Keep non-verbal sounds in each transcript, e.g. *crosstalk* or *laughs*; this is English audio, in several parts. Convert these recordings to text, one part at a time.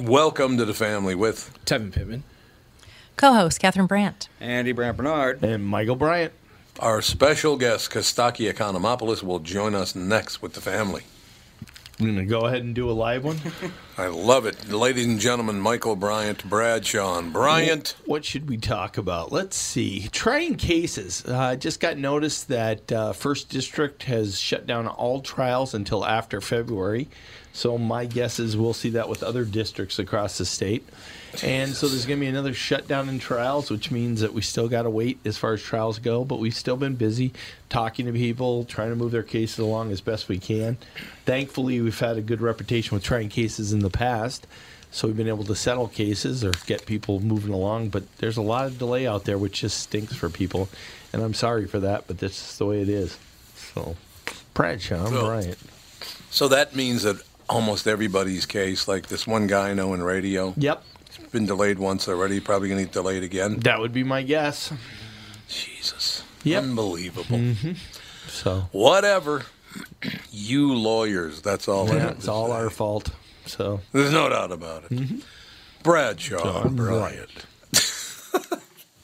Welcome to the family with Tevin Pittman. Co-host Catherine Brandt. Andy Brandt Bernard. And Michael Bryant. our special guest, Kostaki Economopoulos, will join us next with the family. I'm going to go ahead and do a live one. I love it. Ladies and gentlemen, Michael Bryant, Bradshaw. and Bryant. What should we talk about? Let's see. Trying cases. Uh, just got notice that uh, First District has shut down all trials until after February. So my guess is we'll see that with other districts across the state. And so there's going to be another shutdown in trials, which means that we still got to wait as far as trials go. But we've still been busy talking to people, trying to move their cases along as best we can. Thankfully, we've had a good reputation with trying cases in the past. So we've been able to settle cases or get people moving along. But there's a lot of delay out there, which just stinks for people. And I'm sorry for that, but that's the way it is. So, Bradshaw, I'm So- Bryant. So that means that almost everybody's case, like this one guy I know in radio, Yep, been delayed once already, probably going to get delayed again. that would be my guess. Jesus. Yep. Unbelievable. Mm-hmm. So, Whatever. you lawyers, that's all I yeah, it's all say. our fault. So, There's no doubt about it. Mm-hmm. Bradshaw, I'm Bryant.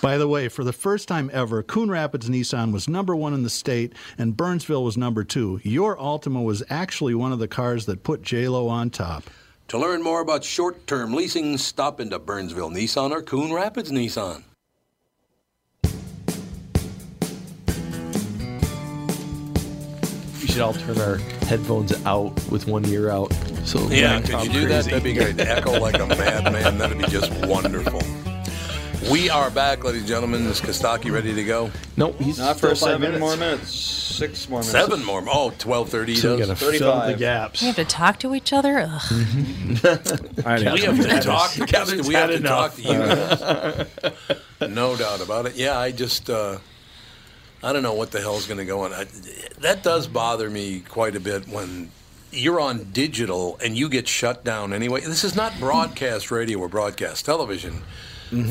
By the way, for the first time ever, Coon Rapids Nissan was number one in the state and Burnsville was number two. Your Altima was actually one of the cars that put JLo on top. To learn more about short-term leasing, stop into Burnsville Nissan or Coon Rapids Nissan. we should all turn our headphones out with one ear out. So Yeah, could you do that? That'd be great. Echo like a madman. That'd be just wonderful. We are back, ladies and gentlemen. Is Kostaki ready to go? Nope, he's Not for five seven minutes. more minutes. Six more minutes. Seven more. Oh, 12.30 So we does. fill the 35. gaps. We have to talk to each other. Ugh. *laughs* I didn't We have to talk to Kevin's we have had to talk to you guys. *laughs* no doubt about it. Yeah, I just uh, I don't know what the hell's going to go on. I, that does bother me quite a bit when you're on digital and you get shut down anyway. This is not broadcast radio or broadcast television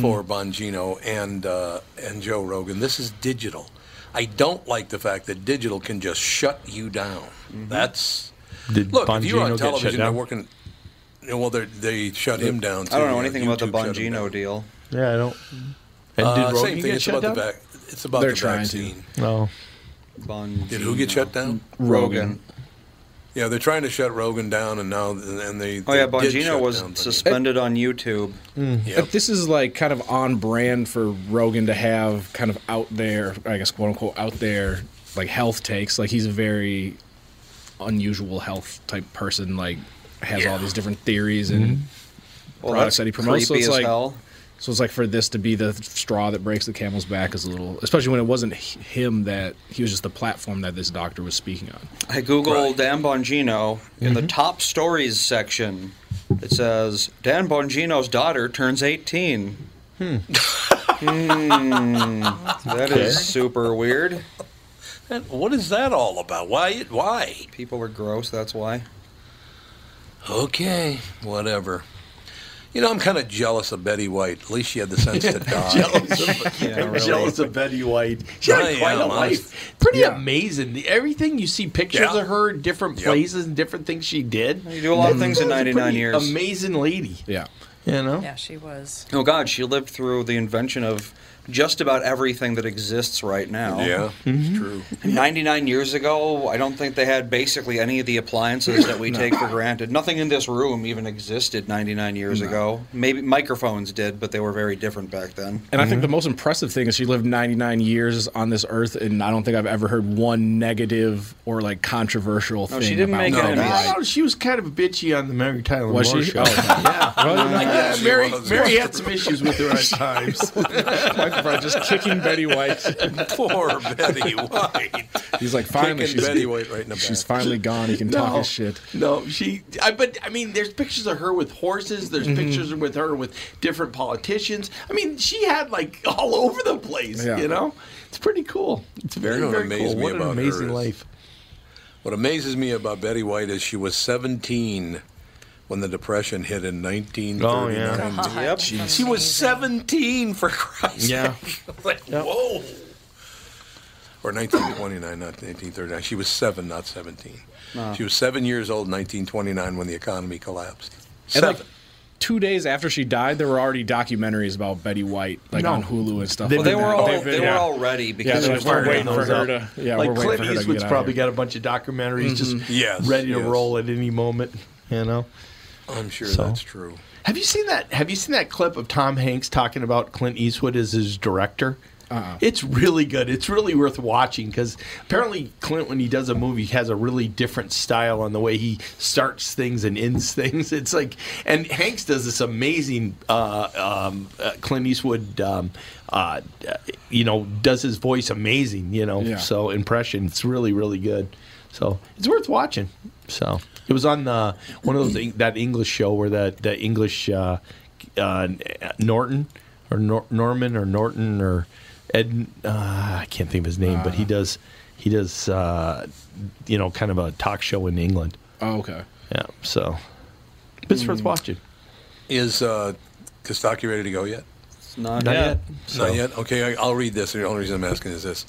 for Bongino and uh, and Joe Rogan. This is digital. I don't like the fact that digital can just shut you down. That's Did look if you're on television, they're working. Well, they they shut him down. Too. I don't know Yeah, anything about the YouTube shut him Bongino deal. Yeah, I don't. And Uh, Rogan same thing. get It's shut about down? the back. It's about They're the trying to. vaccine. No. Bongino. Did who get shut down? Rogan. Yeah, they're trying to shut Rogan down, and now and they. Oh yeah, they did Bongino was down, but- suspended on YouTube. Mm. Yep. But this is like kind of on brand for Rogan to have kind of out there, I guess, quote unquote, out there like health takes. Like he's a very unusual health type person. Like has all these different theories and Well, products that he promotes. So it's as like hell. So it's like for this to be the straw that breaks the camel's back is a little, especially when it wasn't him that he was just the platform that this doctor was speaking on. I googled Right. Dan Bongino in the top stories section. It says Dan Bongino's daughter turns 18. Hmm. *laughs* That is super weird. What is that all about? Why? Why? People are gross. That's why. Okay, whatever. You know, I'm kind of jealous of Betty White. At least she had the sense to *laughs* die. jealous of, *laughs* Yeah, really. jealous of Betty White. She had I quite am, a honest. life. Pretty Yeah. amazing. The- Everything you see pictures Yeah. of her different Yep. places and different things she did. You do a lot of mm-hmm. things in She was a 99 years. Amazing lady. Yeah. You know? Yeah, she was. Oh God, she lived through the invention of just about everything that exists right now. Yeah, it's mm-hmm. true. 99 years ago, I don't think they had basically any of the appliances that we take for granted. Nothing in this room even existed 99 years ago. Maybe microphones did, but they were very different back then. And I think the most impressive thing is she lived 99 years on this earth, and I don't think I've ever heard one negative or like controversial No, thing. she didn't about make Betty enemies. White. I she was kind of bitchy on the Mary Tyler Was Moore she? show. Oh, okay. yeah. I Yeah, Mary. Mary had some issues with her at times. *laughs* Brown just kicking Betty White. *laughs* Poor Betty White. He's like, finally, Kicking she's, Betty White right in the she's finally gone. He can talk his shit. No, she. I, but I mean, there's pictures of her with horses. There's Mm-hmm. pictures with her with different politicians. I mean, she had like all over the place. Yeah. You know, it's pretty cool. It's very You know what very cool. me What an amazing is- life. What amazes me about Betty White is she was 17 when the Depression hit in 1939. Oh, yeah. Yep. She was 17 for Christ's Yeah. sake. *laughs* like, whoa. Or 1929, not 1939. She was seven, not 17. She was seven years old in 1929 when the economy collapsed. And Seven. like two days after she died, there were already documentaries about Betty White, like No. on Hulu and stuff. They've like They been- were all They've they been- were yeah. all ready because they're they just were waiting for her to- yeah, like we're Clint for her to Eastwood's probably got a bunch of documentaries just Yes, ready to yes. roll at any moment. You know. I'm sure So- that's true. Have you seen that? Have you seen that clip of Tom Hanks talking about Clint Eastwood as his director? Uh-uh. It's really good. It's really worth watching because apparently Clint, when he does a movie, has a really different style on the way he starts things and ends *laughs* things. It's like, and Hanks does this amazing. Uh, um, uh, Clint Eastwood, um, uh, uh, you know, does his voice amazing. You know, Yeah. so impression. It's really really good. So it's worth watching. So it was on the one of those that English show where that the English uh, uh, Norton or Nor- Norman or Norton or Ed uh, I can't think of his name, but he does he does uh, you know kind of a talk show in England. Oh, okay. Yeah, so but it's worth watching. Is uh, Kostaki ready to go yet? Not, Not yet. yet. So- Not yet. Okay, I- I'll read this. The only reason I'm asking is this: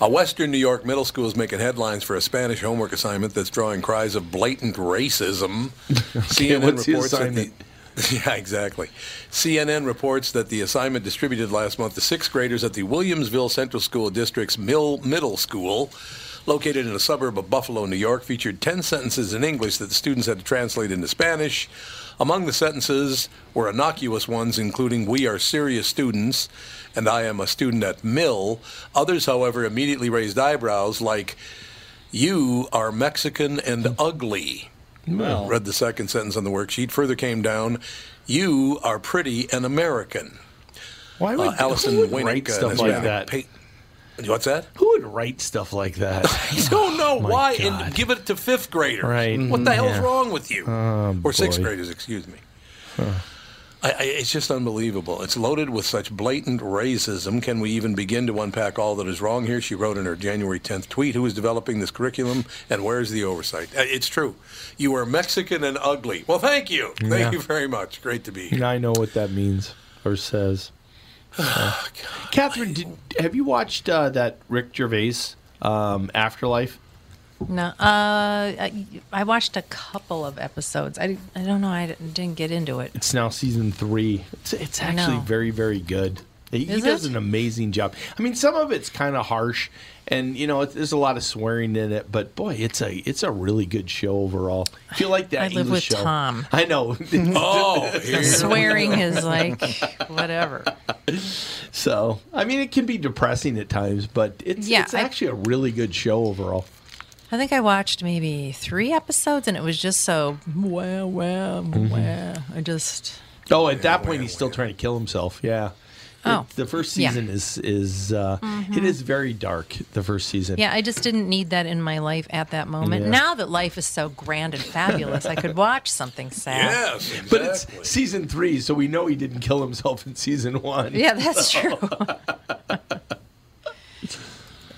A Western New York middle school is making headlines for a Spanish homework assignment that's drawing cries of blatant racism. *laughs* CNN what's the reports that assignment? *laughs* Yeah, exactly. CNN reports that the assignment distributed last month to sixth graders at the Williamsville Central School District's Mill Middle School, located in a suburb of Buffalo, New York, featured 10 sentences in English that the students had to translate into Spanish. Among the sentences were innocuous ones, including We are serious students and I am a student at Mill. Others, however, immediately raised eyebrows, like You are Mexican and ugly Well, read the second sentence on the worksheet. Further came down, you are pretty and American. Why would Uh, Allison who would write stuff like that? pa- What's that? Who would write stuff like that? *laughs* I don't know My why. And give it to fifth graders. Right. What the hell's Yeah. wrong with you? or sixth graders, excuse me. I, I, it's just unbelievable. It's loaded with such blatant racism. Can we even begin to unpack all that is wrong here? She wrote in her January 10th tweet Who is developing this curriculum and where's the oversight? Uh, It's true. You are Mexican and ugly. Well, thank you. Thank you very much. Great to be here. I know what that means or says. Oh, *sighs* Catherine, did, have you watched uh, that Rick Gervais um, Afterlife? No, uh, I, I watched a couple of episodes. I, I don't know. I didn't get into it. It's now season three. It's, it's I actually know. very, very good. He, he Is does it? an amazing job. I mean, some of it's kind of harsh, and you know, it, there's a lot of swearing in it. But boy, it's a it's a really good show overall. I feel like that I live English with show. Tom. I know. *laughs* Oh, *laughs* here. Swearing is like whatever. so I mean, it can be depressing at times, but it's Yeah, it's I- actually a really good show overall. I think I watched maybe three episodes, and it was just so wow, wow, wow. I just Oh, at that point, wham, he's still wham. trying to kill himself. Yeah. Oh, the first yeah. Mm-hmm. season is is uh, it is very dark. The first season. yeah. I just didn't need that in my life at that moment. Yeah. Now that life is so grand and fabulous, I could watch something sad. Yes, exactly. But it's season three, so we know he didn't kill himself in season one. Yeah, that's *laughs* true. *laughs*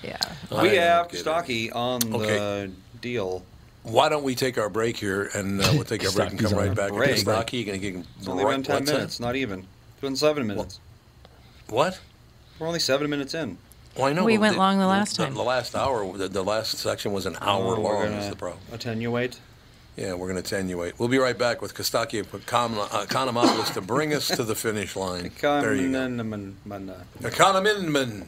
yeah. We have get. Stocky on Okay. the deal. Why don't we take our break here and uh, we'll take our break and come right a back. break. Stocky, you can, you can It's only been ten what's that? minutes, not even. It's been seven minutes. What? We're only seven minutes in. Well, I know. We but went long the last the, time. The last hour, the, the last section was an oh, hour Oh, long. we're Is the problem? Attenuate. Yeah, we're going to attenuate. We'll be right back with Kostaki Economopoulos to bring us to the finish line. There you go. go. Uh, Econominman,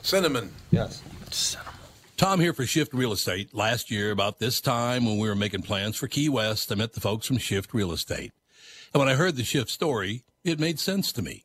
cinnamon. Yes. Cinnamon. Tom here for Shift Real Estate. Last year, about this time when we were making plans for Key West, I met the folks from Shift Real Estate. And when I heard the Shift story, it made sense to me.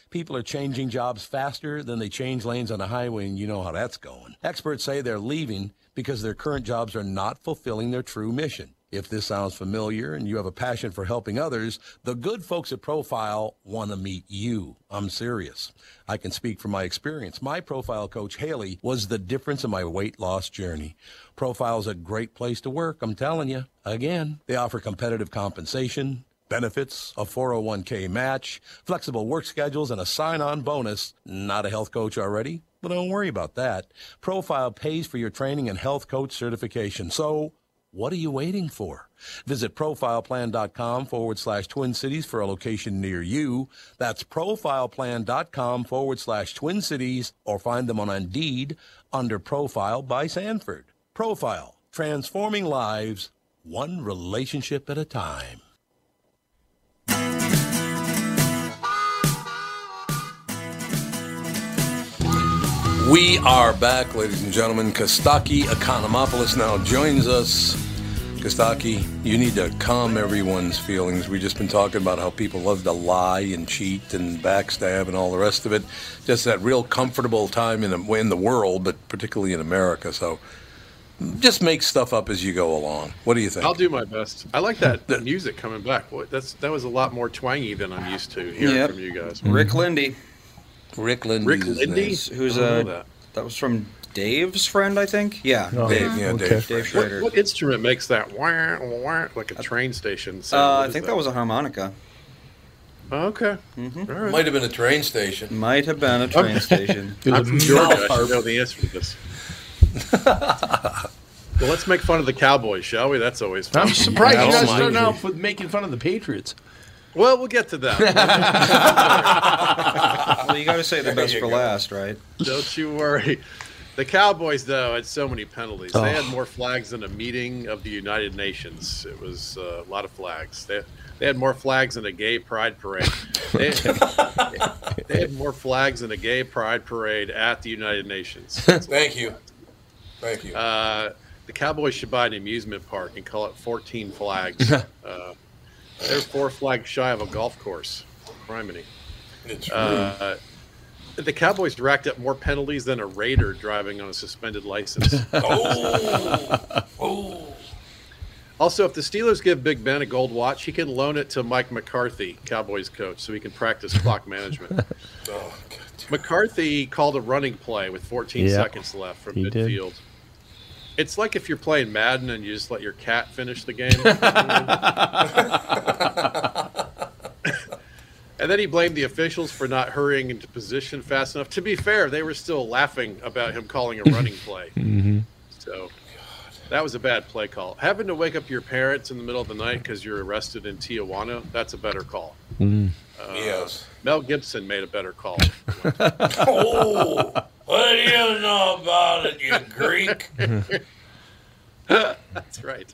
People are changing jobs faster than they change lanes on the highway, and you know how that's going. Experts say they're leaving because their current jobs are not fulfilling their true mission. If this sounds familiar and you have a passion for helping others, the good folks at Profile want to meet you. I'm serious. I can speak from my experience. My profile coach, Haley, was the difference in my weight loss journey. Profile's a great place to work, I'm telling you. Again, they offer competitive compensation, benefits, a 401k match, flexible work schedules, and a sign on bonus. Not a health coach already? But don't worry about that. Profile pays for your training and health coach certification. So, what are you waiting for? Visit profileplan.com forward slash Twin Cities for a location near you. That's profileplan.com forward slash Twin Cities or find them on Indeed under Profile by Sanford. Profile, transforming lives one relationship at a time. We are back, ladies and gentlemen. Kostaki Economopoulos now joins us. Kostaki, you need to calm everyone's feelings. We've just been talking about how people love to lie and cheat and backstab and all the rest of it. Just that real comfortable time in the, in the world, but particularly in America. So just make stuff up as you go along. What do you think? I'll do my best. I like that *laughs* music coming back. Boy, that's that was a lot more twangy than I'm used to hearing Yep. from you guys. Rick Lindy, Rick Lindy. Rick Lindy? who's I don't uh, know that. that was from Dave's friend, I think. Yeah, Oh, Dave, yeah, Okay. Dave. Dave What, Schrader. what instrument makes that wah, wah, like a train station sound? Uh, I think that was a harmonica. Oh, okay. Mm-hmm. All right. Might have been a train station. Might have been a train station. *laughs* I'm from Georgia. I should know the answer to this. *laughs* well, let's make fun of the Cowboys, shall we? That's always fun. I'm surprised Oh you're not my starting off with making fun of the Patriots. Well, we'll get to that. *laughs* well, you got to say the best for last, right? Don't you worry. The Cowboys, though, had so many penalties. They had Oh. more flags than a meeting of the United Nations. It was uh, a lot of flags. They, they had more flags than a gay pride parade. They, *laughs* they had more flags than a gay pride parade at the United Nations. *laughs* Thank you. Thank you. Uh, the Cowboys should buy an amusement park and call it 14 flags. uh, they're four flags shy of a golf course. Criminy. it's Uh, the Cowboys racked up more penalties than a Raider driving on a suspended license. *laughs* oh, oh. also, if the Steelers give Big Ben a gold watch, he can loan it to Mike McCarthy, Cowboys coach, so he can practice clock management. *laughs* oh God. McCarthy called a running play with 14 Yeah, seconds left from he did. It's like if you're playing Madden and you just let your cat finish the game. *laughs* and then he blamed the officials for not hurrying into position fast enough. To be fair, they were still laughing about him calling a running play. *laughs* Mm-hmm. So that was a bad play call. Having to wake up your parents in the middle of the night because you're arrested in Tijuana, that's a better call. Yes. Uh, Mel Gibson made a better call. *laughs* Oh, what do you know about it, you Greek? *laughs* That's right.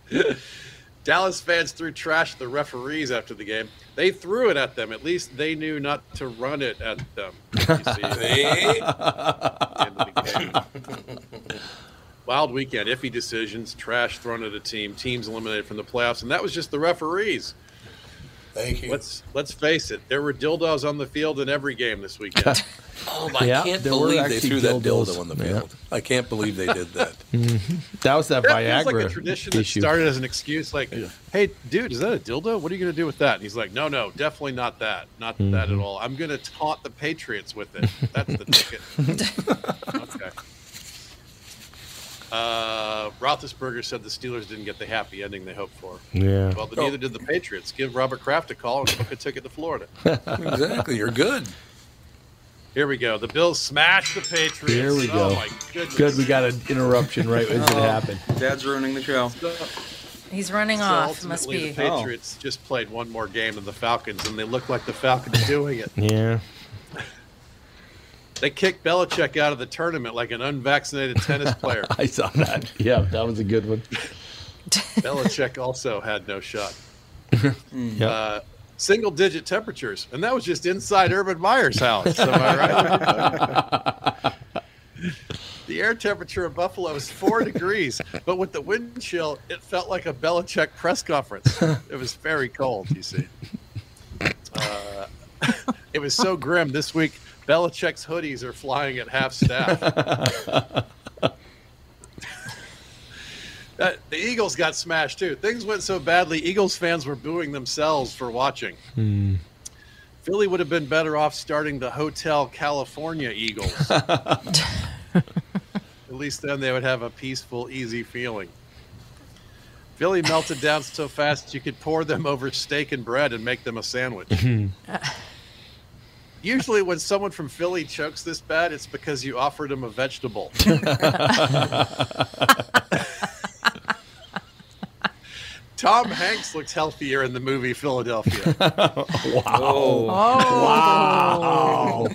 Dallas fans threw trash at the referees after the game. They threw it at them. At least they knew not to run it at them. You see, See? the the. Wild weekend, iffy decisions, trash thrown at a team, teams eliminated from the playoffs, and that was just the referees. Thank you. Let's let's face it, there were dildos on the field in every game this weekend. *laughs* oh, I Yeah, can't believe they actually threw that dildo on the Yeah. field. I can't believe they did that. *laughs* That was that, That Viagra feels like a tradition that started as an excuse, like, "Hey, dude, is that a dildo? What are you going to do with that?" And he's like, "No, no, definitely not that. Not that Mm-hmm. at all. I'm going to taunt the Patriots with it. That's the ticket." *laughs* okay. Uh, Roethlisberger said the Steelers didn't get the happy ending they hoped for. Yeah. Well, then neither did the Patriots. Give Robert Kraft a call and book a ticket to Florida. *laughs* Exactly. You're good. Here we go. The Bills smash the Patriots. Here we Oh go. my goodness. Good, we got an interruption right as it happened. Dad's ruining the show. He's running So off. Must be. The Patriots just played one more game than the Falcons, and they look like the Falcons doing it. Yeah. They kicked Belichick out of the tournament like an unvaccinated tennis *laughs* player. I saw that. Yeah, that was a good one. *laughs* Belichick also had no shot. *laughs* Yeah. Uh, single digit temperatures, and that was just inside Urban Meyer's house. Am I right? the air temperature in Buffalo is four degrees, but with the wind chill, it felt like a Belichick press conference. It was very cold, you see. Uh, *laughs* it was so grim this week. Belichick's hoodies are flying at half staff. *laughs* *laughs* Uh, the Eagles got smashed too. Things went so badly, Eagles fans were booing themselves for watching. Hmm. Philly would have been better off starting the Hotel California Eagles. At least then they would have a peaceful, easy feeling. Philly melted down so fast you could pour them over steak and bread and make them a sandwich. Hmm. Uh, Usually, when someone from Philly chokes this bad, it's because you offered them a vegetable. *laughs* Tom Hanks looks healthier in the movie Philadelphia. *laughs* Oh, Oh.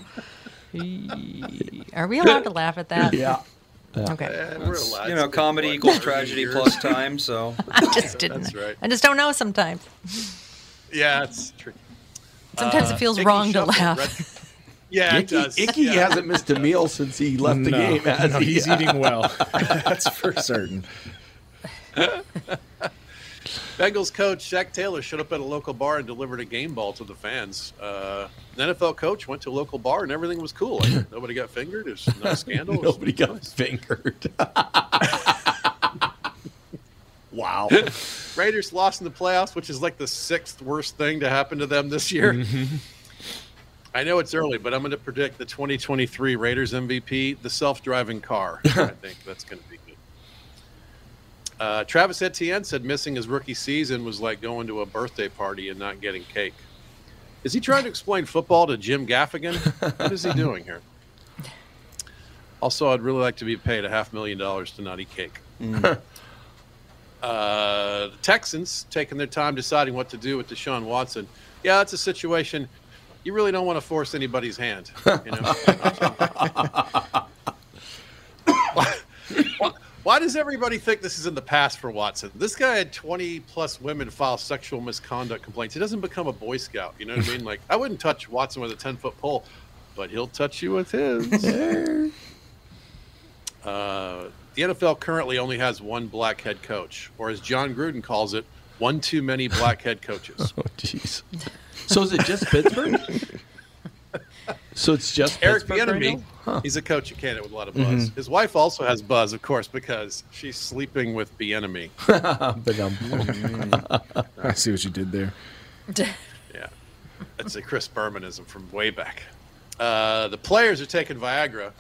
Are we allowed to laugh at that? Yeah. Okay. Eh, you know, comedy fun equals tragedy years. plus *laughs* time. So I just didn't. That's right. I just don't know sometimes. Yeah, it's tricky. Sometimes Uh, it feels Icky wrong to laugh. Red- Yeah, it Icky, does. Icky yeah. hasn't missed a meal since he left the game. No, he? he's eating well. *laughs* That's for certain. *laughs* Bengals coach Zac Taylor showed up at a local bar and delivered a game ball to the fans. Uh, the NFL coach went to a local bar and everything was cool. Like, *laughs* nobody got fingered. There's no scandal. Nobody got nice. fingered. wow. Raiders lost in the playoffs, which is like the sixth worst thing to happen to them this year. Mm-hmm. *laughs* I know it's early, but I'm going to predict the 2023 Raiders MVP, the self-driving car. I *laughs* think that's going to be good. Uh, Travis Etienne said missing his rookie season was like going to a birthday party and not getting cake. Is he trying to explain football to Jim Gaffigan? What is he *laughs* doing here? Also, I'd really like to be paid a half million dollars to not eat cake. Uh, the Texans taking their time deciding what to do with Deshaun Watson. Yeah, that's a situation you really don't want to force anybody's hand. You know? why, *laughs* *laughs* why- why does everybody think this is in the past for Watson? This guy had 20 plus women file sexual misconduct complaints. He doesn't become a Boy Scout. You know what I mean? Like, I wouldn't touch Watson with a 10 foot pole, but he'll touch you with his. Uh, the NFL currently only has one black head coach, or as Jon Gruden calls it, one too many black head coaches. *laughs* Oh, jeez. So is it just Pittsburgh? so it's just Eric Pittsburgh right Bieniemy, now? Huh. he's a coach at Canada with a lot of buzz. His wife also has buzz, of course, because she's sleeping with Bieniemy. *laughs* But um, *laughs* I see what you did there. Yeah, that's a Chris Bermanism from way back. Uh, the players are taking Viagra.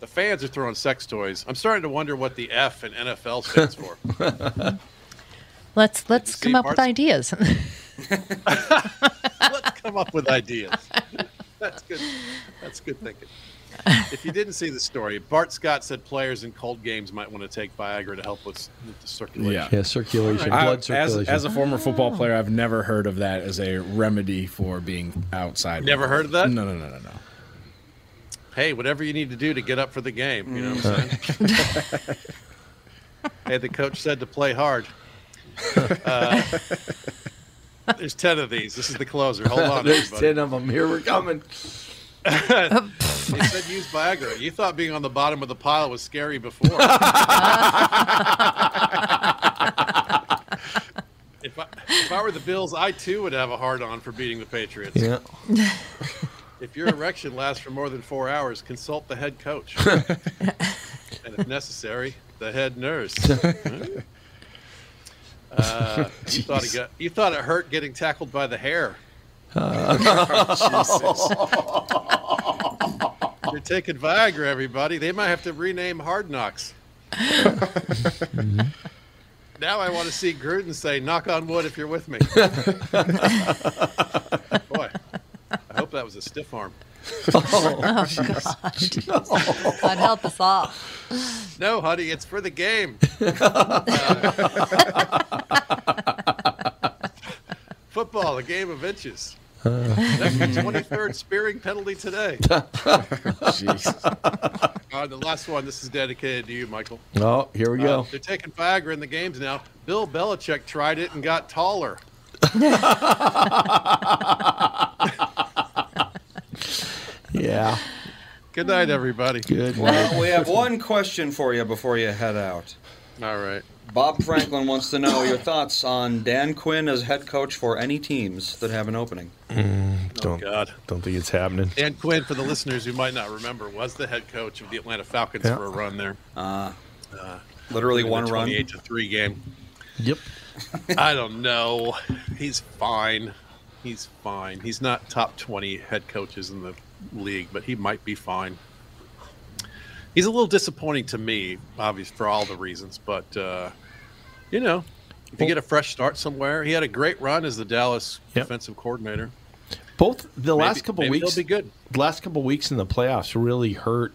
The fans are throwing sex toys. I'm starting to wonder what the F in NFL stands for. *laughs* Let's let's come up with ideas. *laughs* *laughs* Let's come up with ideas. That's good. That's good thinking. If you didn't see the story, Bart Scott said players in cold games might want to take Viagra to help with, with the circulation. Yeah. yeah, circulation, I- blood as, circulation. as a former football player, I've never heard of that as a remedy for being outside. Never heard of that? No, no, no, no, no. Hey, whatever you need to do to get up for the game. You know what I'm saying? hey, the coach said to play hard. *laughs* Uh, there's 10 of these. This is the closer. Hold on, There's everybody. ten of them. Here we're coming. They said use Viagra. You thought being on the bottom of the pile was scary before. *laughs* if, I, if I were the Bills, I too would have a hard on for beating the Patriots. Yeah. *laughs* If your erection lasts for more than four hours, consult the head coach. *laughs* and if necessary, the head nurse. *laughs* Uh, you, thought it got, you thought it hurt getting tackled by the hair. *laughs* You're taking Viagra, everybody. They might have to rename Hard Knocks. Now I want to see Gruden say, "Knock on wood if you're with me." Boy, I hope that was a stiff arm. *laughs* Oh *laughs* God! *laughs* God help us all. No, honey, it's for the game. Football, a game of inches. That's the 23rd spearing penalty today. Jeez. Uh, the last one, this is dedicated to you, Michael. Oh, here we Uh, go. they're taking Viagra in the games now. Bill Belichick tried it and got taller. Yeah. Good night, everybody. Good. Well, we have one question for you before you head out. All right. Bob Franklin wants to know your thoughts on Dan Quinn as head coach for any teams that have an opening. Mm, oh, Don't God. don't think it's happening. Dan Quinn, for the listeners who might not remember, was the head coach of the Atlanta Falcons Yeah. for a run there. Uh, uh, literally In the one run. 28 to 3 game. Yep. I don't know. He's fine. He's fine. He's not top 20 head coaches in the league, but he might be fine. He's a little disappointing to me, obviously, for all the reasons. But, uh, you know, if you get a fresh start somewhere, he had a great run as the Dallas Yep. defensive coordinator. Both the Maybe- last couple maybe weeks, be good. the last couple weeks in the playoffs really hurt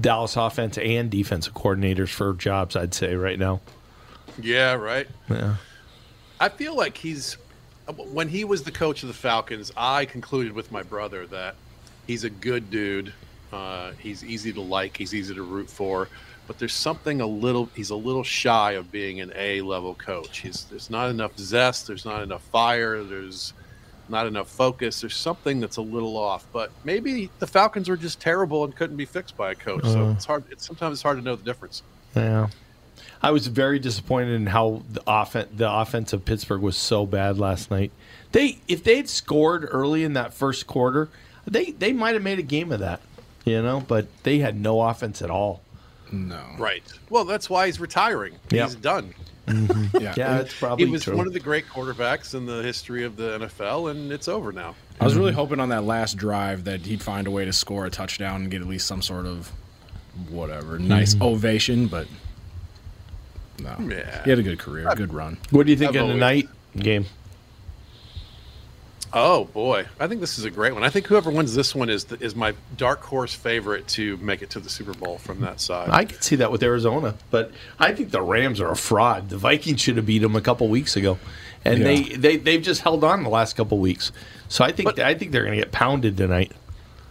Dallas offense and defensive coordinators for jobs. I'd say right now. Yeah, right. Yeah. I feel like he's when he was the coach of the Falcons. I concluded with my brother that he's a good dude. Uh, he's easy to like. He's easy to root for. But there's something a little. He's a little shy of being an A level coach. He's there's not enough zest. There's not enough fire. There's not enough focus. There's something that's a little off. But maybe the Falcons were just terrible and couldn't be fixed by a coach. So it's hard. It's sometimes it's hard to know the difference. Yeah. I was very disappointed in how the offen- the offense of Pittsburgh was so bad last night. They if they'd scored early in that first quarter, they they might have made a game of that. You know, but they had no offense at all. No. Right. Well, that's why he's retiring. Yeah. He's done. Mm-hmm. Yeah. Yeah, And it's probably he was true. one of the great quarterbacks in the history of the NFL, and it's over now. I was really hoping on that last drive that he'd find a way to score a touchdown and get at least some sort of whatever mm-hmm. nice ovation, but no. Yeah. He had a good career, good run. what do you think I've of the night game? Oh boy, I think this is a great one. I think whoever wins this one is the, is my dark horse favorite to make it to the Super Bowl from that side. I could see that with Arizona, but I think the Rams are a fraud. The Vikings should have beat them a couple weeks ago, and Yeah. they, they they've just held on the last couple weeks. So I think But- I think they're going to get pounded tonight.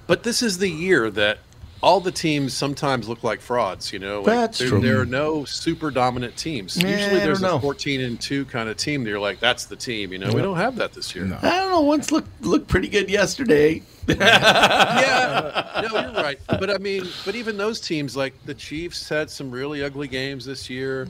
but this is the year that all the teams sometimes look like frauds. You know, like That's there, true. there are no super dominant teams. Yeah, Usually, there's don't know. a 14 and two kind of team. That you're like, that's the team. You know, we don't have that this year. No. I don't know. Once looked looked pretty good yesterday. *laughs* yeah, no, you're right. But I mean, but even those teams, like the Chiefs, had some really ugly games this year,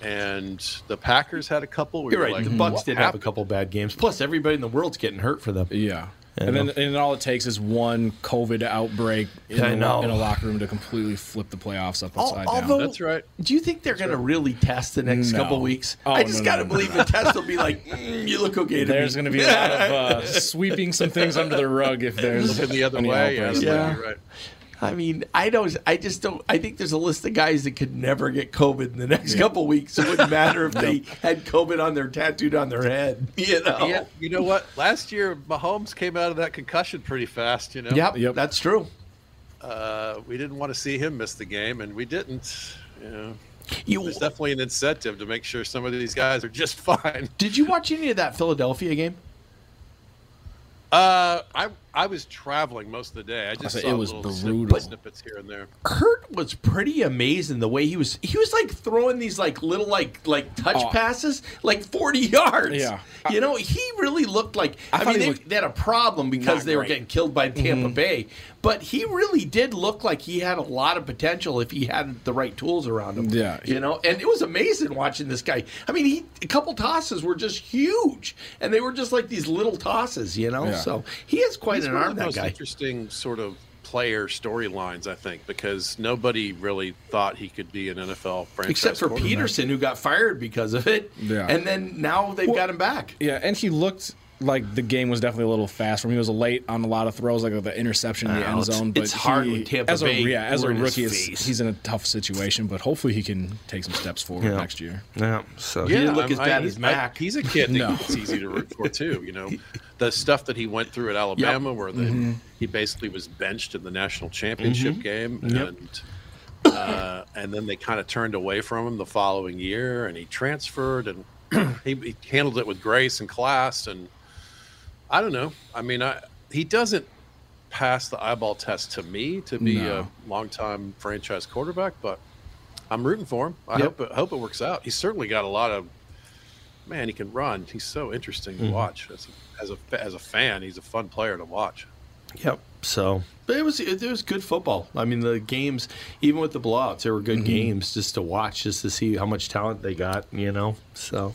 and the Packers had a couple. Where You're you're right. Like, the Bucks what did have a couple bad games. Plus, everybody in the world's getting hurt for them. Yeah. I And then and all it takes is one COVID outbreak in, I the- know. in a locker room to completely flip the playoffs up Al- upside although- down. That's right. Do you think they're going to really test the next No. couple weeks? Oh, I just no, got to no, no. believe the test will be like, "Mm, you look okay to There's going to be a lot of uh, *laughs* sweeping some things under the rug if there's Looking the other any way. Yeah, Yeah. Right. I mean, I don't. I just don't. I think there's a list of guys that could never get COVID in the next couple weeks. It wouldn't matter if *laughs* they had COVID on their tattooed on their head. *laughs* You know. Yeah, you know what? Last year, Mahomes came out of that concussion pretty fast. You know. Yep, Yep. That's true. Uh, we didn't want to see him miss the game, and we didn't. You know, You there's definitely an incentive to make sure some of these guys are just *laughs* fine. did you watch any of that Philadelphia game? Uh, I I was traveling most of the day. I just say, saw it was little brutal. snippets here and there. Kurt was pretty amazing the way he was. He was like throwing these like little like like touch Oh. passes like forty yards. Yeah. you know he really looked like. I, thought mean, they, looked they had a problem because they were great. Mm-hmm. getting killed by Tampa Bay, but he really did look like he had a lot of potential if he had the right tools around him. Yeah. you know, and it was amazing watching this guy. I mean, he a couple tosses were just huge, and they were just like these little tosses. You know, Yeah. so he has quite He's an one arm. of the most guy. interesting sort of player storylines, I think, because nobody really thought he could be an NFL franchise. Except for. Pederson, who got fired because of it. Yeah. And then now they've Well- got him back. Yeah, and he looked like the game was definitely a little fast for him. He was late on a lot of throws, like the interception in the I know, end it's- zone. But it's hard he- with Tampa as a, Bay. Yeah, as a We're in his rookie, it's, he's in a tough situation. But hopefully, he can take some steps forward Yeah. next year. Yeah, so he didn't look I'm- as bad he's- as Mac. I- he's a kid that *laughs* No. it's easy to root for too. You know, *laughs* the stuff that he went through at Alabama, where the, Mm-hmm. he basically was benched in the national championship game, Yep. and uh, and then they kind of turned away from him the following year, and he transferred, and *clears throat* he, he handled it with grace and class, and I don't know. I mean, I he doesn't pass the eyeball test to me to be No. a longtime franchise quarterback, but I'm rooting for him. I Yep. hope it, hope it works out. He's certainly got a lot of man. He can run. He's so interesting Mm-hmm. to watch as a, as a as a fan. He's a fun player to watch. Yep. So, but it was it, was good football. I mean, the games, even with the blowouts, they were good games just to watch, just to see how much talent they got. You know. So,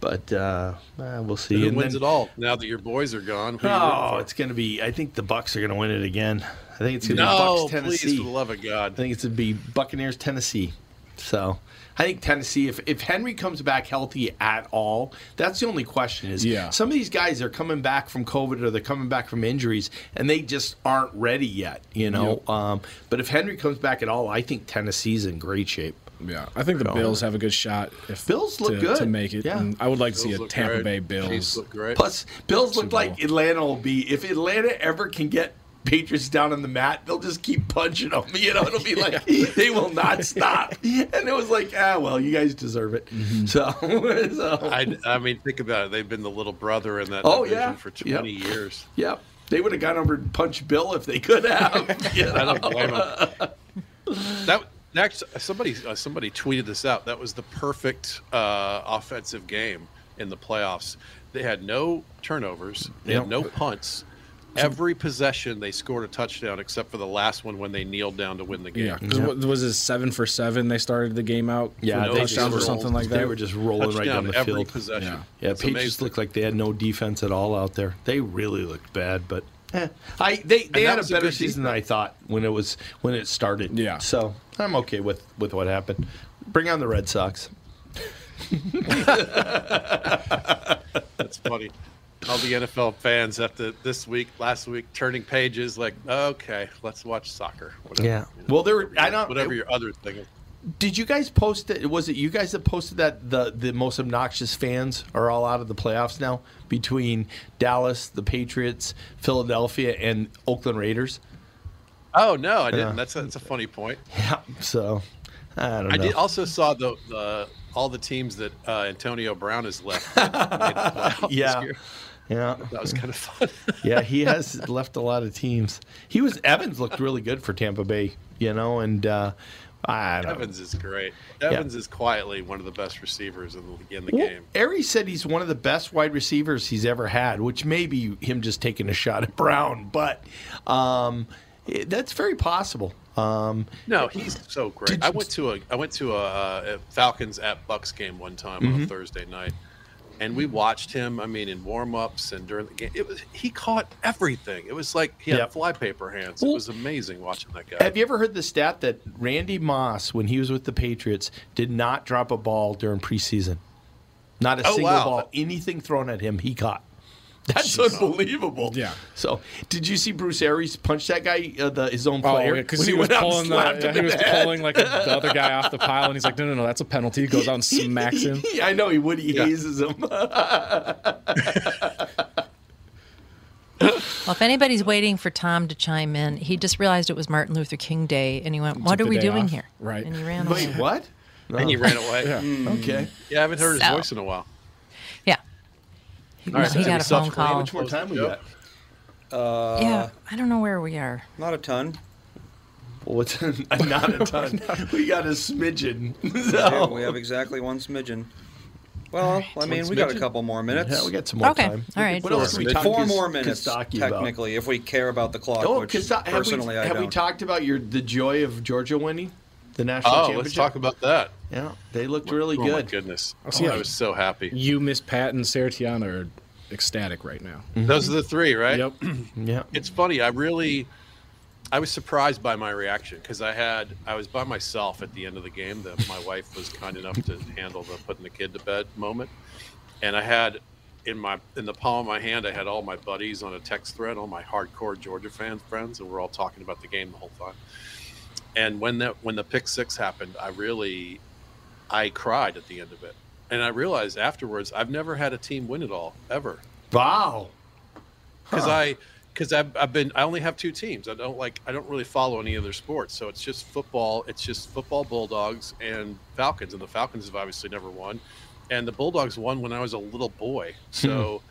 but uh, eh, we'll see. Who And wins then- it all now that your boys are gone? Who Oh, for? it's going to be. I think the Bucks are going to win it again. I think it's going to no, be Bucks please, Tennessee. for the love of I think it's going to be Buccaneers Tennessee. So I think Tennessee. If if Henry comes back healthy at all, that's the only question. Is Yeah. some of these guys are coming back from COVID or they're coming back from injuries and they just aren't ready yet. You know. Um, but if Henry comes back at all, I think Tennessee's in great shape. Yeah, I think the Bills have a good shot. If Bills look to, good. to make it. Yeah. And I would like to see a Tampa great. Bay Chiefs Bills. look great. Plus, Bills look like Bowl. Atlanta will be. If Atlanta ever can get Patriots down on the mat, they'll just keep punching them. You know, it'll be like *laughs* they will not stop. And it was like, ah, well, you guys deserve it. Mm-hmm. So, *laughs* so I, I mean, think about it. They've been the little brother in that Oh, division yeah. for Yep. 20 years. Yep. they would have gone over and punched Bill if they could have. *laughs* you I don't blame them. That next somebody uh, somebody tweeted this out. That was the perfect uh, offensive game in the playoffs. They had no turnovers. They Yep. had no punts. Every possession they scored a touchdown except for the last one when they kneeled down to win the game. Yeah, what was it seven for seven? They started the game out. Yeah, for they touchdowns or something like that. They were just rolling right down Touchdown the every field. possession. Yeah. Yeah, It's Patriots amazing. looked like they had no defense at all out there. They really looked bad, but eh. I they, they had a was a better season than I thought when it was when it started. Yeah. So I'm okay with with what happened. Bring on the Red Sox. *laughs* That's funny. All the NFL fans after this week, last week, turning pages like, okay, let's watch soccer. Whatever, Yeah. you know, Well, there were- I don't- whatever your other thing is. Did you guys post it? Was it you guys that posted that the the most obnoxious fans are all out of the playoffs now between Dallas, the Patriots, Philadelphia, and Oakland Raiders? Oh no, I didn't. Yeah. That's a, that's a funny point. *laughs* Yeah. So I don't know. I did also saw the, the all the teams that uh, Antonio Brown has left. that *laughs* made the playoffs this Yeah. Yeah. that was kind of fun. *laughs* yeah, he has left a lot of teams. He was Evans looked really good for Tampa Bay, you know, and uh, I don't know. Evans is great. Evans is quietly one of the best receivers in the, in the Well, game. Arians said he's one of the best wide receivers he's ever had, which may be him just taking a shot at Brown, but um, it- that's very possible. Um, No, he's so great. I went to a I went to a, uh, a Falcons at Bucks game one time Mm-hmm. on a Thursday night, and we watched him. I mean, in warm ups and during the game, it was he caught everything. It was like he had Yep. flypaper hands. Well- it was amazing watching that guy. have you ever heard the stat that Randy Moss, when he was with the Patriots, did not drop a ball during preseason? Not a Oh, single wow. ball, anything thrown at him, he caught. That's unbelievable. Yeah. So, did you see Bruce Arians punch that guy, uh, the, his own Oh, player? yeah, because when he, was went pulling the, yeah, he was the head? pulling like the *laughs* other guy off the pile, and he's like, no, no, no, that's a penalty. He goes out and *laughs* smacks him. Yeah, I know he would. He Yeah. hazes him. *laughs* Well, if anybody's waiting for Tom to chime in, he just realized it was Martin Luther King Day, and he went, "What are we doing off. here?" Right. And he ran away. Wait, away. what? and he ran away. yeah. Okay. Yeah, I haven't heard his voice in a while. Yeah. All right, he got a phone call. How much more time we got? Uh, yeah, I don't know where we are. Not a ton. Well, it's *laughs* not a ton. *laughs* we got a smidgen. *laughs* Yeah, So. we have exactly one smidgen. Well, I mean, One we got a couple more minutes. Yeah, we got some more time. Okay, time. all right. What else we talk Four more minutes, Kostaki about? technically, if we care about the clock. Oh, which Kosta- have, personally, we, I have don't. we talked about your the joy of Georgia winning the national Oh, championship? let's talk about that. Yeah, they looked really oh good. Oh my goodness! Oh, so yeah. I was so happy. You, Miss Pat, and Sarah Tiana are ecstatic right now. Mm-hmm. Those are the three, right? Yep. *clears throat* Yeah, it's funny. I really, I was surprised by my reaction because I had I was by myself at the end of the game. That my wife was kind enough to handle the putting the kid to bed moment, and I had in my in the palm of my hand, I had all my buddies on a text thread, all my hardcore Georgia fan friends, and we're all talking about the game the whole time. And when that when the pick six happened, I really I cried at the end of it, and I realized afterwards I've never had a team win it all ever Wow. because I because I've, I've been I only have two teams. I don't like I don't really follow any other sports, so it's just football. It's just football Bulldogs and Falcons, and the Falcons have obviously never won, and the Bulldogs won when I was a little boy. Hmm. So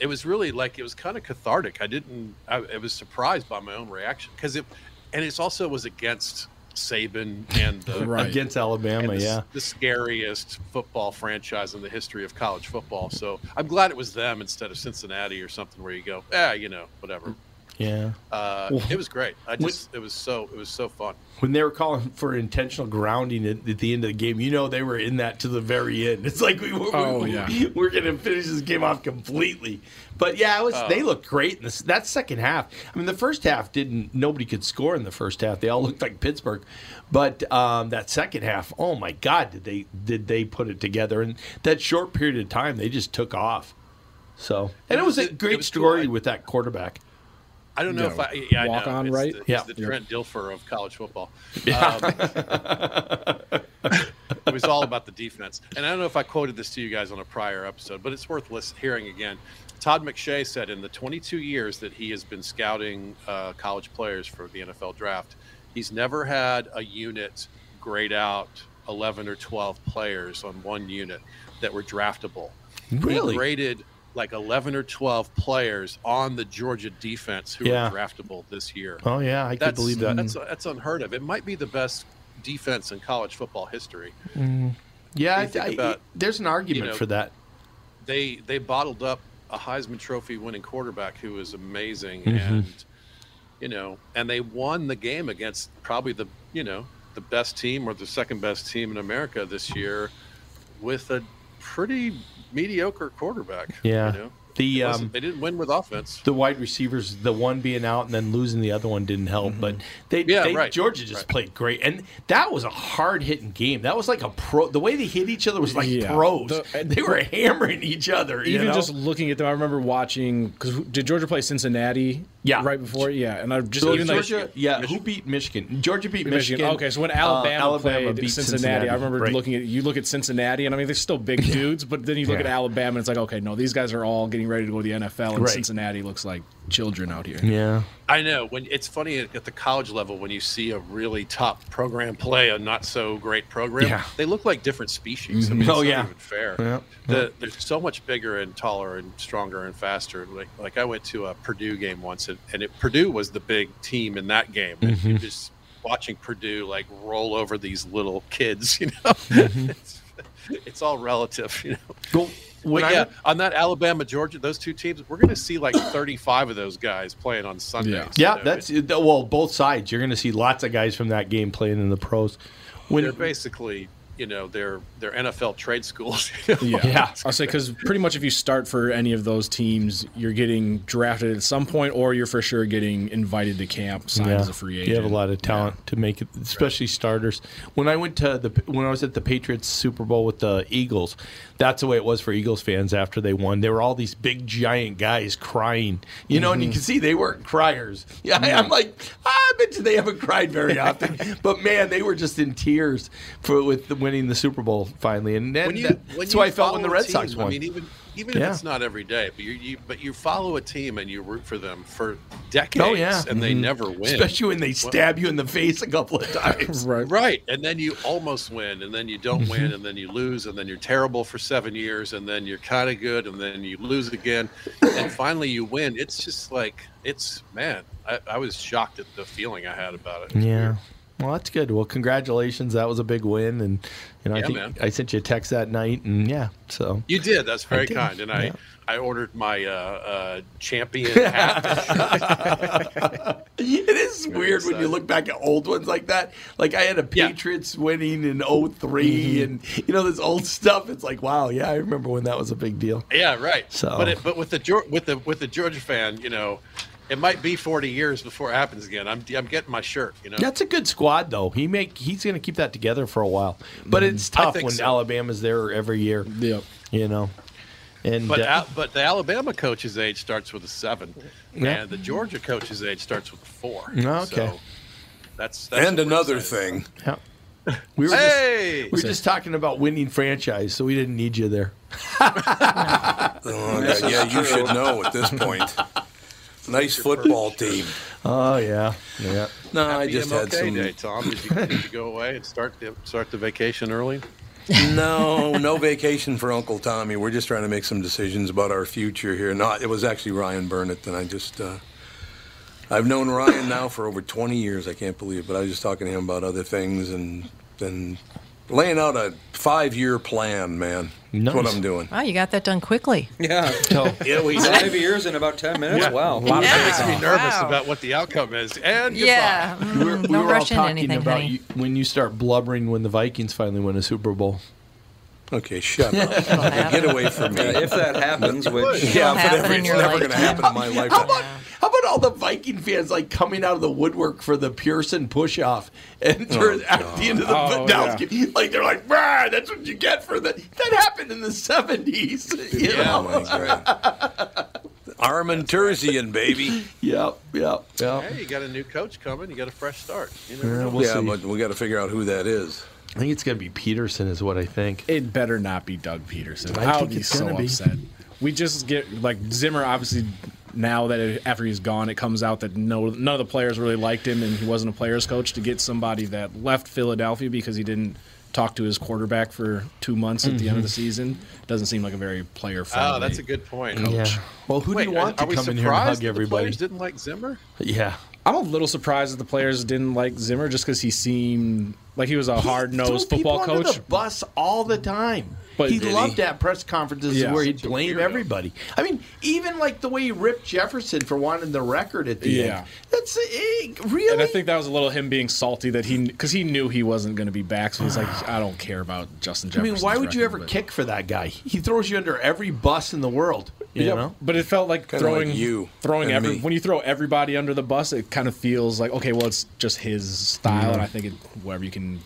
it was really like it was kind of cathartic. I didn't I, I was surprised by my own reaction because it and it's also was against Saban and the *laughs* Right. Against Alabama, and the, yeah. the scariest football franchise in the history of college football. So I'm glad it was them instead of Cincinnati or something where you go, yeah, you know, whatever. Yeah. Uh, it was great. I just, it was so, it was so fun. When they were calling for intentional grounding at, at the end of the game, you know they were in that to the very end. It's like we, we, Oh, we, yeah. we're going to finish this game off completely. But yeah, it was. Oh. they looked great in this, that second half. I mean, the first half didn't. Nobody could score in the first half. They all looked like Pittsburgh. But um, that second half, oh my God, did they did they put it together? And that short period of time, they just took off. So, and it was a It- it great was story I- with that quarterback. I don't know Yeah, if I, yeah, I walk know. on, It's right? The, Yeah. the. Trent Dilfer of college football. Um, *laughs* it was all about the defense. And I don't know if I quoted this to you guys on a prior episode, but it's worth listen, hearing again. Todd McShay said in the 22 years that he has been scouting uh, college players for the NFL draft, he's never had a unit grade out 11 or 12 players on one unit that were draftable. Really? He graded like 11 or 12 players on the Georgia defense who Yeah. were draftable this year. Oh yeah, I could That's, believe that. That's, that's unheard of. It might be the best defense in college football history. yeah, I, you think I- about, there's an argument know, for that. They they bottled up a Heisman Trophy winning quarterback who was amazing, Mm-hmm. and you know, and they won the game against probably the you know the best team or the second best team in America this year with a pretty mediocre quarterback. Yeah. you know? The um, they didn't win with offense. the wide receivers, the one being out and then losing the other one didn't help. But they, Mm-hmm. Yeah, they right, Georgia just right. played great, and that was a hard hitting game. That was like a pro. The way they hit each other was like Yeah. pros. The- *laughs* they were hammering each other. you Even know? just looking at them, I remember watching because did Georgia play Cincinnati? Yeah. right before. Yeah, and I just So even like Georgia, yeah, who beat Michigan? Georgia beat Michigan. Michigan. Okay, so when uh, Alabama, Alabama played beat Cincinnati, I remember Right. looking at you look at Cincinnati, and I mean they're still big *laughs* dudes, but then you look Yeah. at Alabama, and it's like okay, no, these guys are all getting ready to go to the NFL, and Right. Cincinnati looks like children out here. Yeah, I know when it's funny at at the college level when you see a really top program play a not so great program, Yeah. they look like different species. I mean, Oh, it's yeah. even fair. Yeah, The, they're so much bigger and taller and stronger and faster. Like like I went to a Purdue game once, and, and it, Purdue was the big team in that game. And Mm-hmm. you're just watching Purdue like roll over these little kids, *laughs* you know. Mm-hmm. it's, it's all relative, you know. Well, when But I yeah, on that Alabama Georgia, those two teams, we're going to see like 35 of those guys playing on Sundays. Yeah. yeah, you know? that's well, both sides. You're going to see lots of guys from that game playing in the pros. When they're basically, you know, they're they're NFL trade schools. *laughs* you know? Yeah, Yeah. *laughs* I'll say because pretty much if you start for any of those teams, you're getting drafted at some point, or you're for sure getting invited to camp, signed as a free agent. You have a lot of talent to make it, especially starters. When I went to the when I was at the Patriots Super Bowl with the Eagles, that's the way it was for Eagles fans after they won. There were all these big giant guys crying, you know, Mm-hmm. and you can see they weren't criers. *laughs* Yeah, I, am like, I bet you they haven't cried very *laughs* often, but man, they were just in tears for with the winning the Super Bowl finally, and, and When you, when that's why I felt when the Red Sox won. I mean, even even Yeah. if it's not every day, but you, you but you follow a team and you root for them for decades, oh yeah, and they Mhm. never win. especially when they stab you in the face a couple of times. *laughs* right. Right, and then you almost win, and then you don't win, and then you lose, and then you're terrible for seven years, and then you're kind of good, and then you lose again, and finally you win. It's just like it's man. I, I was shocked at the feeling I had about it. It Yeah. weird. Well, that's good. Well, congratulations. That was a big win, and you know, I think man. I sent you a text that night, and yeah, so You did. That's very did, kind, and I yeah. I ordered my uh, uh, champion hat. *laughs* it is weird when you look back at old ones like that. Like I had a Yeah. Patriots winning in 3 and you know this old stuff. It's like wow, yeah, I remember when that was a big deal. Yeah, right. So- but it, but with the with the with the Georgia fan, you know, it might be 40 years before it happens again. I'm I'm getting my shirt, you know. That's a good squad though. He make he's going to keep that together for a while. But it's tough when so. Alabama's there every year. Yep. You know. And But uh, Al- but the Alabama coach's age starts with a seven, Yeah. and the Georgia coach's age starts with a four. Okay. So that's, that's And another excited thing, yeah. *laughs* we were Hey! just we were just talking about winning franchise, so we didn't need you there. *laughs* oh, yeah, yeah, you should know at this point. *laughs* Nice football team. Oh yeah, yeah. No, I just MLK had some. day, Tom. Did you, did you go away and start the start the vacation early? *laughs* No, no vacation for Uncle Tommy. We're just trying to make some decisions about our future here. No, it was actually Ryan Burnett, and I just. Uh, I've known Ryan now for over 20 years. I can't believe it, but I was just talking to him about other things and then laying out a five-year plan, man. That's what I'm doing. Wow, you got that done quickly. Yeah. Yeah, we Five years in about 10 minutes? Wow. That Yeah. makes me nervous Wow. about what the outcome is. And goodbye. Yeah. We mm, were, we don't were all rush into talking anything, about you, when you start blubbering when the Vikings finally win a Super Bowl. Okay, shut up. *laughs* It'll. Get away from me. If that happens, which yeah, happen whatever. It's your never going to happen in my *laughs* life. How about how about all the Viking fans like coming out of the woodwork for the Pearson push off and oh, during, at the end of the Oh, Dallas yeah. game, like they're like, "Brah, that's what you get for the that happened in the seventies. You Oh, know? my *laughs* Armen Terzian, baby. Yep, yep, yep. Hey, you got a new coach coming. You got a fresh start. You never know. We'll yeah, see. but we got to figure out who that is. I think it's gonna be Pederson, is what I think. It better not be Doug Pederson. I I, would be so gonna be. upset. We just get like Zimmer. Obviously, now that it, after he's gone, it comes out that no none of the players really liked him, and he wasn't a players coach. To get somebody that left Philadelphia because he didn't talk to his quarterback for two months at the end of the mm-hmm. season doesn't seem like a very player ah, friendly. Oh, that's a good point. Yeah. Well, who Wait, do you want are, to we come in here and hug that the everybody? players didn't like Zimmer? Yeah. I'm a little surprised that the players didn't like Zimmer just because he seemed like he was a hard nosed Throw people football under coach. the bus all the time. But- he Did he? loved at press conferences Yeah. where he'd blame everybody. I mean, even like the way he ripped Jefferson for wanting the record at the Yeah. end. That's eh, really. And I think that was a little him being salty that he because he knew he wasn't going to be back, so he's like, *sighs* I don't care about Justin I mean, why would you ever kick for that guy? He throws you under every bus in the world. You yeah, know. but it felt like Kinda like throwing you throwing every me. when you throw everybody under the bus, it kind of feels like okay, well, it's just his style, and I think it, whatever you can.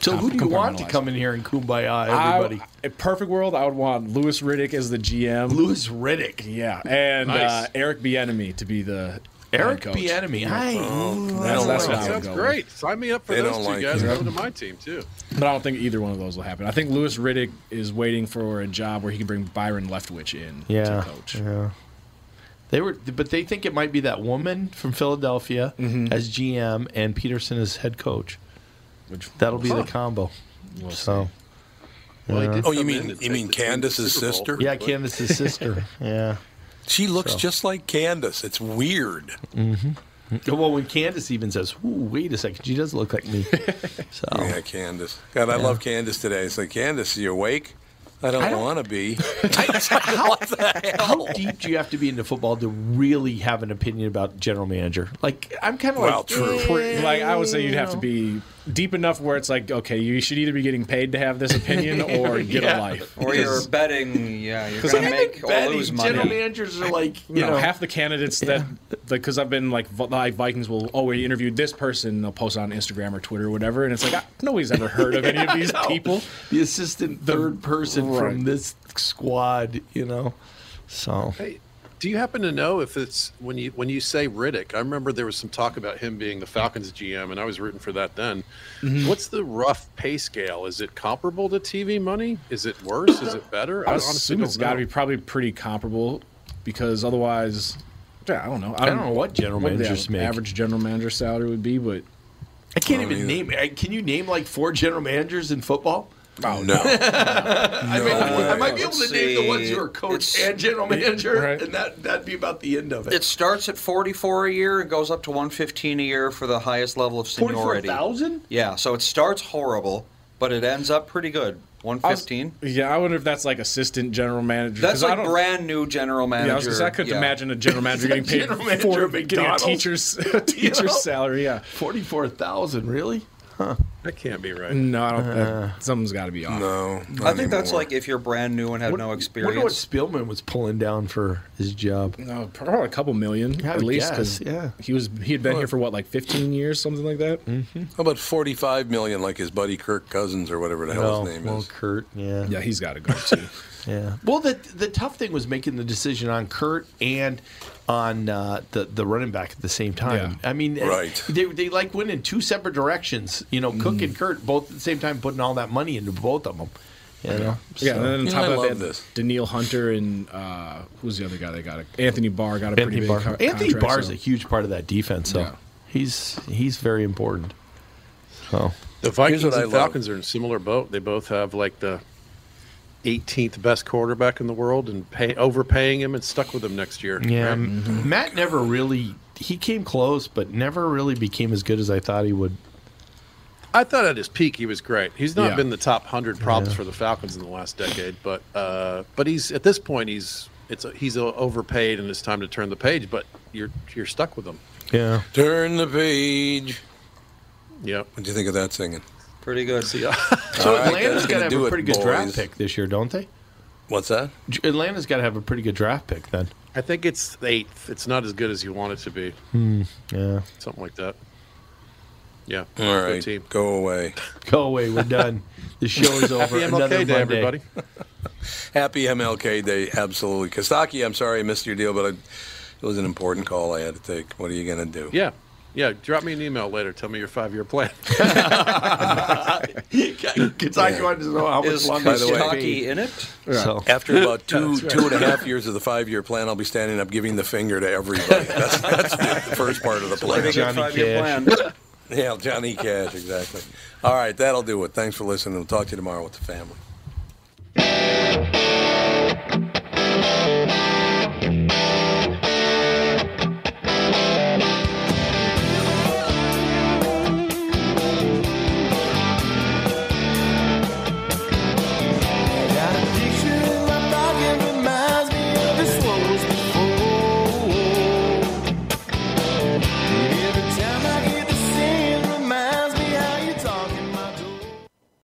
So who do you want to come in here and kumbaya everybody? a perfect world, I would want Louis Riddick as the GM. Louis Riddick, yeah, and Nice. uh, Eric Bieniemy to be the Eric head coach. Bieniemy. I, That's, that's That what I would sounds go great. Sign me up for They those two like guys. him. Come to my team too. But I don't think either one of those will happen. I think Louis Riddick is waiting for a job where he can bring Byron Leftwich in yeah, to coach. yeah. They were, but they think it might be that woman from Philadelphia Mm-hmm. as GM and Pederson as head coach. Which That'll be Huh. the combo. we'll So, Well, he did Oh, you mean- you mean the team to the Candace's sister? yeah, But- Candace's *laughs* sister. Yeah. She looks So. just like Candace. It's weird. Mm-hmm. Well, when Candace even says, "Ooh, wait a second, she does look like me." *laughs* So, Yeah, Candace. God, I love Candace today. It's like, Candace, you awake? I don't, don't- want to be. *laughs* how, how deep do you have to be into football to really have an opinion about general manager? Like, I'm kind of Well, like, true. eh, Like I would say, you'd have to be deep enough where it's like, okay, you should either be getting paid to have this opinion *laughs* or get Yeah. a life. or you're betting, yeah, you're going to make or Betting, lose money. General managers are like, you You know, know, half the candidates that, because I've been like, Vi- like Vikings will, oh, we interviewed this person, they'll post on Instagram or Twitter or whatever, and it's like, ah, nobody's ever heard of any of *laughs* these people. the assistant third person Right. from this squad, you know. So Hey, do you happen to know if it's when you when you say Riddick? I remember there was some talk about him being the Falcons GM, and I was rooting for that then. Mm-hmm. What's the rough pay scale? Is it comparable to TV money? Is it worse? Is it better? I honestly assume it's don't got to be probably pretty comparable because otherwise, yeah, I don't know. I don't know what general what managers make. average general manager salary would be, but I can't Oh, even either. name. I- Can you name like four general managers in football? Oh, no. *laughs* I, mean, I might be able to Let's name the ones see. who are coach It's- and *laughs* general manager, Right. and that that'd be about the end of it. It starts at 44 a year and goes up to 115 a year for the highest level of forty-four seniority. thousand. Yeah, so it starts horrible, but it ends up pretty good. 115. yeah, I wonder if that's like assistant general manager. That's 'cause I like don't- brand new general manager. Yeah, I, was gonna I couldn't yeah. imagine a general manager *laughs* getting paid General manager for getting a McDonald's? teacher's a teacher's know? salary. Yeah, Forty-four thousand, really? That can't be right. No, I don't. Uh, that, something's got to be off. No, I think that's like if you're brand new and have no experience. Wonder what experience. Spielman was pulling down for his job. No, probably a couple million at least. guess, 'cause yeah. he was he had been here for what like 15 years, something like that. How about 45 million, like his buddy Kirk Cousins or whatever the hell his name well, is? Kurt, yeah. Yeah, he's got to go too. *laughs* Yeah. Well, the the tough thing was making the decision on Kurt and on uh, the the running back at the same time. I mean, Right. They they like went in two separate directions. You know, Cook and Kurt both at the same time putting all that money into both of them. You know. Yeah, So- and then on Yeah, top of that, love they had this. Danielle Hunter and uh, who's the other guy? They got it. Anthony Barr got a pretty Anthony big Barr. co- Anthony contract, Barr is so- a huge part of that defense. So Yeah. he's he's very important. So The Vikings what I and love. Falcons are in a similar boat. They both have like the 18th best quarterback in the world and pay, overpaying him and stuck with him next year. yeah, right? M- Matt never really he came close, but never really became as good as I thought he would. I thought at his peak he was great. He's not Yeah. been the top hundred problems for the Falcons in the last decade, but uh, but he's at this point he's it's a, he's a, overpaid and it's time to turn the page. But you're you're stuck with him. Yeah. Turn the page. Yep. What do you think of that singing? Pretty good. See, uh, *laughs* So All right, Atlanta's that's got to have do a it, pretty good draft pick this year, don't they? What's that? Atlanta's got to have a pretty good draft pick then. I think it's eighth. It's not as good as you want it to be. Hmm. Yeah. Something like that. Yeah. All right. good team. go away. *laughs* Go away. We're done. The show is *laughs* over. Happy Another MLK Day, Monday. everybody. *laughs* Happy MLK Day, absolutely. Kostaki, I'm sorry I missed your deal, but I, it was an important call I had to take. What are you going to do? Yeah. Yeah. Drop me an email later. Tell me your five year plan. Kentucky wanted to know how much Is longer By the way- Kentucky in it? So After about two two and a half years of the five year plan, I'll be standing up giving the finger to everybody. That's, that's the first part of the plan. Johnny five-year Cash. *laughs* Yeah, Johnny Cash, exactly. All right, that'll do it. Thanks for listening. We'll talk to you tomorrow with the family.